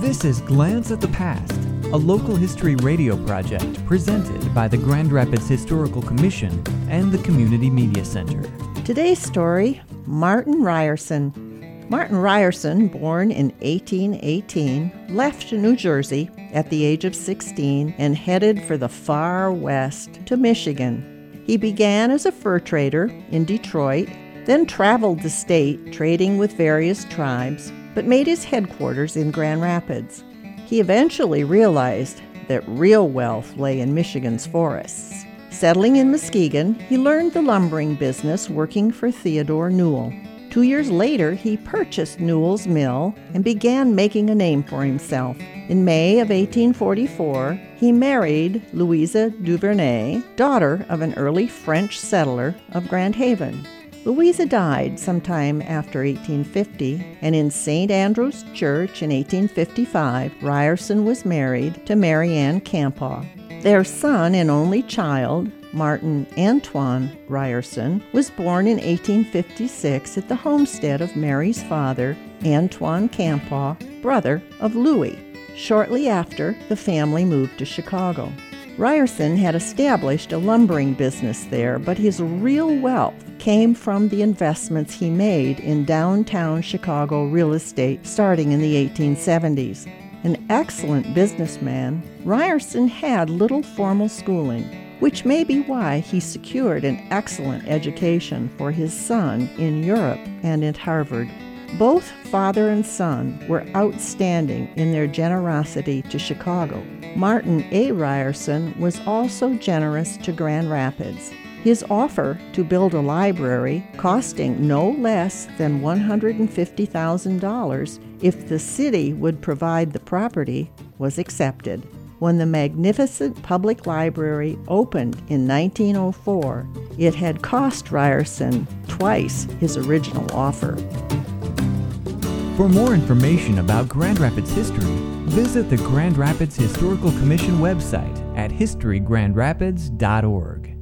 This is Glance at the Past, a local history radio project presented by the Grand Rapids Historical Commission and the Community Media Center. Today's story Martin Ryerson. Martin Ryerson, born in 1818, left New Jersey at the age of 16 and headed for the far west to Michigan. He began as a fur trader in Detroit, then traveled the state trading with various tribes, but made his headquarters in Grand Rapids. He eventually realized that real wealth lay in Michigan's forests. Settling in Muskegon, he learned the lumbering business working for Theodore Newell. Two years later, he purchased Newell's mill and began making a name for himself. In May of 1844, he married Louisa Duvernay, daughter of an early French settler of Grand Haven. Louisa died sometime after 1850, and in St. Andrew's Church in 1855, Ryerson was married to Mary Ann Campau. Their son and only child, Martin Antoine Ryerson, was born in 1856 at the homestead of Mary's father, Antoine Campau, brother of Louis. Shortly after, the family moved to Chicago. Ryerson had established a lumbering business there, but his real wealth came from the investments he made in downtown Chicago real estate starting in the 1870s. An excellent businessman, Ryerson had little formal schooling, which may be why he secured an excellent education for his son in Europe and at Harvard. Both father and son were outstanding in their generosity to Chicago. Martin A. Ryerson was also generous to Grand Rapids. His offer to build a library costing no less than $150,000 if the city would provide the property was accepted. When the magnificent public library opened in 1904, it had cost Ryerson twice his original offer. For more information about Grand Rapids history, visit the Grand Rapids Historical Commission website at historygrandrapids.org.